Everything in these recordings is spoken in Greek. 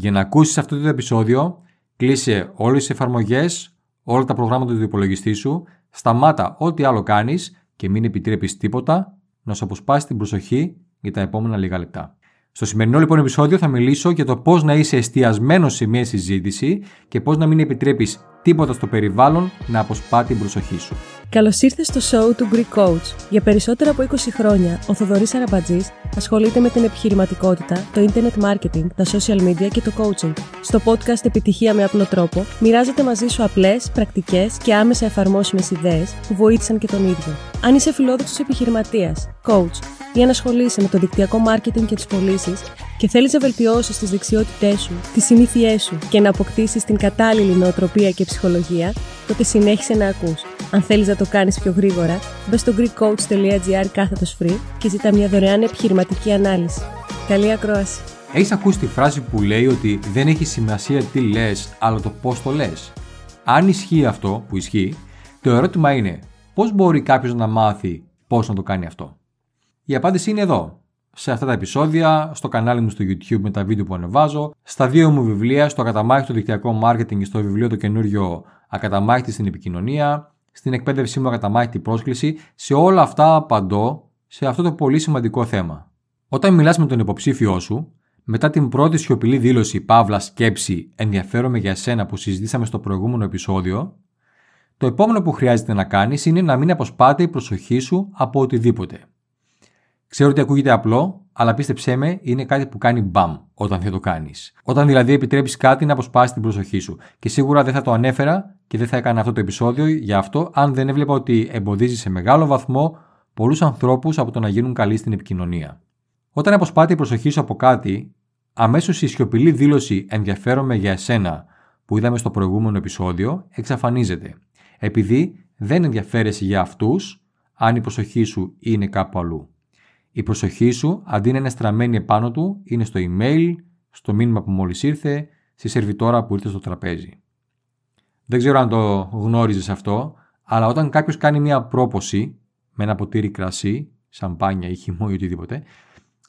Για να ακούσεις αυτό το επεισόδιο, κλείσε όλες τις εφαρμογές, όλα τα προγράμματα του υπολογιστή σου, σταμάτα ό,τι άλλο κάνεις και μην επιτρέπεις τίποτα να σου αποσπάσει την προσοχή για τα επόμενα λίγα λεπτά. Στο σημερινό λοιπόν επεισόδιο θα μιλήσω για το πώς να είσαι εστιασμένος σε μια συζήτηση και πώς να μην επιτρέπεις τίποτα στο περιβάλλον να αποσπά την προσοχή σου. Καλώς ήρθες στο show του Greek Coach. Για περισσότερα από 20 χρόνια, ο Θοδωρής Αραμπατζής ασχολείται με την επιχειρηματικότητα, το internet marketing, τα social media και το coaching. Στο podcast Επιτυχία με απλό τρόπο, μοιράζεται μαζί σου απλές, πρακτικές και άμεσα εφαρμόσιμες ιδέες που βοήθησαν και τον ίδιο. Αν είσαι φιλόδοξος επιχειρηματίας, coach ή αν ασχολείσαι με το δικτυακό marketing και τις πωλήσεις και θέλεις να βελτιώσει τι δεξιότητές σου, τις συνήθειές σου και να αποκτήσεις την κατάλληλη νοοτροπία και ψυχολογία, τότε συνέχισε να ακούς. Αν θέλεις να το κάνεις πιο γρήγορα, μπε στο greekcoach.gr κάθετος free και ζητά μια δωρεάν επιχειρηματική ανάλυση. Καλή ακρόαση! Έχεις ακούσει τη φράση που λέει ότι δεν έχει σημασία τι λες, αλλά το πώς το λες; Αν ισχύει αυτό που ισχύει, το ερώτημα είναι πώς μπορεί κάποιος να μάθει πώς να το κάνει αυτό; Η απάντηση είναι εδώ σε αυτά τα επεισόδια, στο κανάλι μου στο YouTube με τα βίντεο που ανεβάζω, στα δύο μου βιβλία, στο Ακαταμάχητο Δικτυακό Marketing και στο βιβλίο το καινούριο Ακαταμάχητη στην Επικοινωνία, στην εκπαίδευσή μου Ακαταμάχητη Πρόσκληση, σε όλα αυτά απαντώ σε αυτό το πολύ σημαντικό θέμα. Όταν μιλάς με τον υποψήφιό σου, μετά την πρώτη σιωπηλή δήλωση Παύλα Σκέψη Ενδιαφέρομαι για εσένα που συζητήσαμε στο προηγούμενο επεισόδιο, το επόμενο που χρειάζεται να κάνεις είναι να μην αποσπάται η προσοχή σου από οτιδήποτε. Ξέρω ότι ακούγεται απλό, αλλά πίστεψέ με, είναι κάτι που κάνει μπαμ όταν δεν το κάνεις. Όταν δηλαδή επιτρέπεις κάτι να αποσπάσει την προσοχή σου. Και σίγουρα δεν θα το ανέφερα και δεν θα έκανα αυτό το επεισόδιο για αυτό, αν δεν έβλεπα ότι εμποδίζει σε μεγάλο βαθμό πολλούς ανθρώπους από το να γίνουν καλοί στην επικοινωνία. Όταν αποσπάται η προσοχή σου από κάτι, αμέσως η σιωπηλή δήλωση ενδιαφέρομαι για εσένα που είδαμε στο προηγούμενο επεισόδιο εξαφανίζεται. Επειδή δεν ενδιαφέρεσαι για αυτούς, αν η προσοχή σου είναι κάπου αλλού. Η προσοχή σου, αντί να είναι στραμμένη επάνω του, είναι στο email, στο μήνυμα που μόλις ήρθε, στη σερβιτόρα που ήρθε στο τραπέζι. Δεν ξέρω αν το γνώριζες αυτό, αλλά όταν κάποιος κάνει μια πρόποση με ένα ποτήρι κρασί, σαμπάνια ή χυμό ή οτιδήποτε,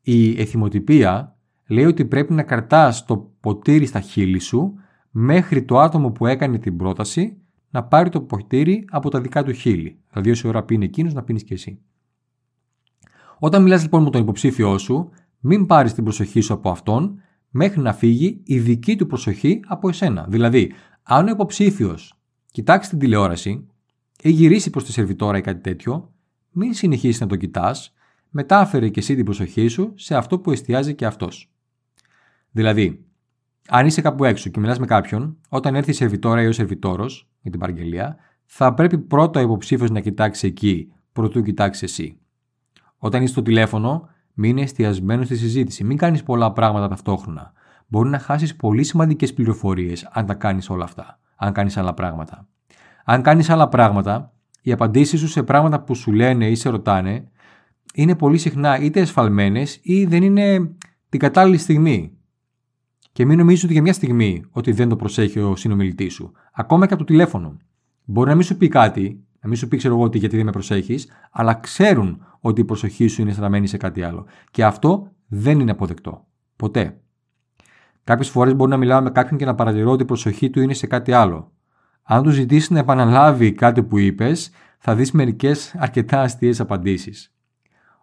η εθιμοτυπία λέει ότι πρέπει να κρατάς το ποτήρι στα χείλη σου μέχρι το άτομο που έκανε την πρόταση να πάρει το ποτήρι από τα δικά του χείλη. Δηλαδή, όση ώρα πίνει εκείνος, να πίνεις και εσύ. Όταν μιλάς λοιπόν με τον υποψήφιό σου, μην πάρεις την προσοχή σου από αυτόν μέχρι να φύγει η δική του προσοχή από εσένα. Δηλαδή, αν ο υποψήφιος κοιτάξει την τηλεόραση ή γυρίσει προς τη σερβιτόρα ή κάτι τέτοιο, μην συνεχίσεις να το κοιτάς, μετάφερε και εσύ την προσοχή σου σε αυτό που εστιάζει και αυτός. Δηλαδή, αν είσαι κάπου έξω και μιλάς με κάποιον, όταν έρθει η σερβιτόρα ή ο σερβιτόρος για την παραγγελία, θα πρέπει πρώτα ο υποψήφιος να κοιτάξει εκεί, προτού κοιτάξει εσύ. Όταν είσαι στο τηλέφωνο, μην είναι εστιασμένο στη συζήτηση. Μην κάνεις πολλά πράγματα ταυτόχρονα. Μπορεί να χάσεις πολύ σημαντικές πληροφορίες αν τα κάνεις όλα αυτά. Αν κάνεις άλλα πράγματα. Αν κάνεις άλλα πράγματα, οι απαντήσεις σου σε πράγματα που σου λένε ή σε ρωτάνε είναι πολύ συχνά είτε εσφαλμένες ή δεν είναι την κατάλληλη στιγμή. Και μην νομίζεις ότι για μια στιγμή ότι δεν το προσέχει ο συνομιλητής σου. Ακόμα και από το τηλέφωνο. Μπορεί να μην σου πει κάτι να μην σου πει, ξέρω εγώ, ότι γιατί δεν με προσέχεις, αλλά ξέρουν ότι η προσοχή σου είναι στραμμένη σε κάτι άλλο. Και αυτό δεν είναι αποδεκτό. Ποτέ. Κάποιες φορές μπορεί να μιλάω με κάποιον και να παρατηρώ ότι η προσοχή του είναι σε κάτι άλλο. Αν του ζητήσεις να επαναλάβει κάτι που είπες, θα δεις μερικές αρκετά αστείες απαντήσεις.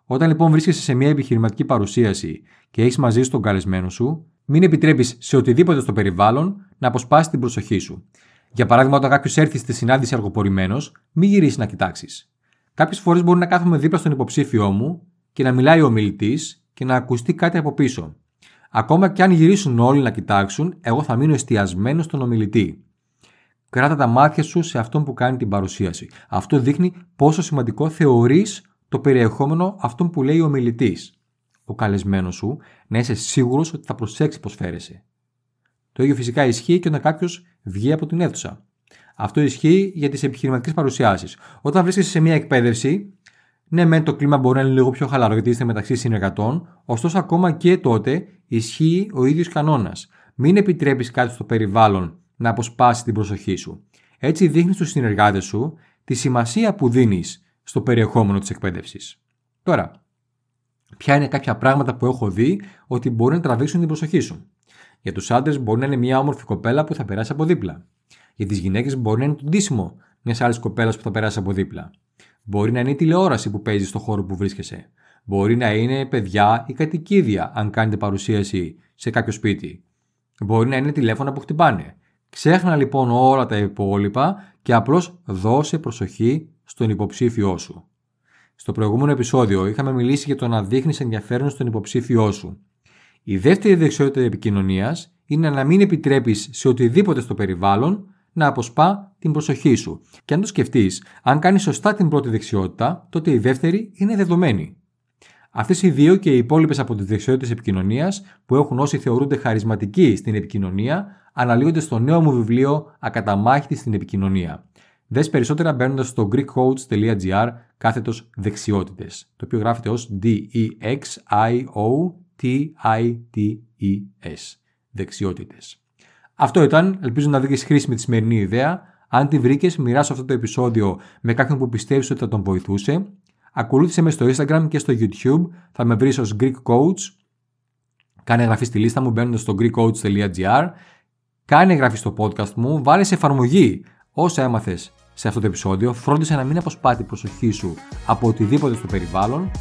Όταν λοιπόν βρίσκεσαι σε μια επιχειρηματική παρουσίαση και έχεις μαζί σου τον καλεσμένο σου, μην επιτρέπεις σε οτιδήποτε στο περιβάλλον να αποσπάσει την προσοχή σου. Για παράδειγμα, όταν κάποιος έρθει στη συνάντηση αργοπορημένος, μην γυρίσεις να κοιτάξεις. Κάποιες φορές μπορεί να κάθομαι δίπλα στον υποψήφιό μου και να μιλάει ο μιλητή και να ακουστεί κάτι από πίσω. Ακόμα και αν γυρίσουν όλοι να κοιτάξουν, εγώ θα μείνω εστιασμένο στον ομιλητή. Κράτα τα μάτια σου σε αυτόν που κάνει την παρουσίαση. Αυτό δείχνει πόσο σημαντικό θεωρείς το περιεχόμενο αυτόν που λέει ο ομιλητής. Ο καλεσμένος σου να είσαι σίγουρος ότι θα προσέξει πώς φέρεσαι. Το ίδιο φυσικά ισχύει και όταν κάποιος βγει από την αίθουσα. Αυτό ισχύει για τις επιχειρηματικές παρουσιάσεις. Όταν βρίσκεσαι σε μια εκπαίδευση, ναι, μεν το κλίμα μπορεί να είναι λίγο πιο χαλαρό γιατί είστε μεταξύ συνεργατών, ωστόσο ακόμα και τότε ισχύει ο ίδιος κανόνας. Μην επιτρέπεις κάτι στο περιβάλλον να αποσπάσει την προσοχή σου. Έτσι δείχνεις στους συνεργάτες σου τη σημασία που δίνεις στο περιεχόμενο της εκπαίδευσης. Τώρα, ποια είναι κάποια πράγματα που έχω δει ότι μπορεί να τραβήξουν την προσοχή σου; Για τους άντρες μπορεί να είναι μια όμορφη κοπέλα που θα περάσει από δίπλα. Για τις γυναίκες μπορεί να είναι το ντύσιμο μιας άλλης κοπέλας που θα περάσει από δίπλα. Μπορεί να είναι η τηλεόραση που παίζει στο χώρο που βρίσκεσαι. Μπορεί να είναι παιδιά ή κατοικίδια, αν κάνετε παρουσίαση σε κάποιο σπίτι. Μπορεί να είναι τηλέφωνα που χτυπάνε. Ξέχνα λοιπόν όλα τα υπόλοιπα και απλώς δώσε προσοχή στον υποψήφιό σου. Στο προηγούμενο επεισόδιο είχαμε μιλήσει για το να δείχνεις ενδιαφέρον στον υποψήφιό σου. Η δεύτερη δεξιότητα επικοινωνίας είναι να μην επιτρέπεις σε οτιδήποτε στο περιβάλλον να αποσπά την προσοχή σου. Και αν το σκεφτείς, αν κάνεις σωστά την πρώτη δεξιότητα, τότε η δεύτερη είναι δεδομένη. Αυτές οι δύο και οι υπόλοιπες από τις δεξιότητες επικοινωνίας που έχουν όσοι θεωρούνται χαρισματικοί στην επικοινωνία αναλύονται στο νέο μου βιβλίο Ακαταμάχητη στην επικοινωνία. Δες περισσότερα μπαίνοντας στο greekcoach.gr κάθετος δεξιότητες, το οποίο γράφεται ως D-E-X-I-O-T-I-T-E-S, δεξιότητες. Αυτό ήταν, ελπίζω να βρήκες χρήσιμη τη σημερινή ιδέα. Αν τη βρήκες, μοιράσου αυτό το επεισόδιο με κάποιον που πιστεύεις ότι θα τον βοηθούσε. Ακολούθησε με στο Instagram και στο YouTube. Θα με βρεις ως Greek Coach. Κάνε εγγραφή στη λίστα μου μπαίνοντας στο greekcoach.gr. Κάνε εγγραφή στο podcast μου. Βάλε σε εφαρμογή όσα έμαθες σε αυτό το επεισόδιο. Φρόντισε να μην αποσπά την προσοχή σου από οτιδήποτε στο περιβάλλον.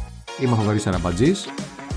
Είμαι ο Θοδωρής Αραμπατζής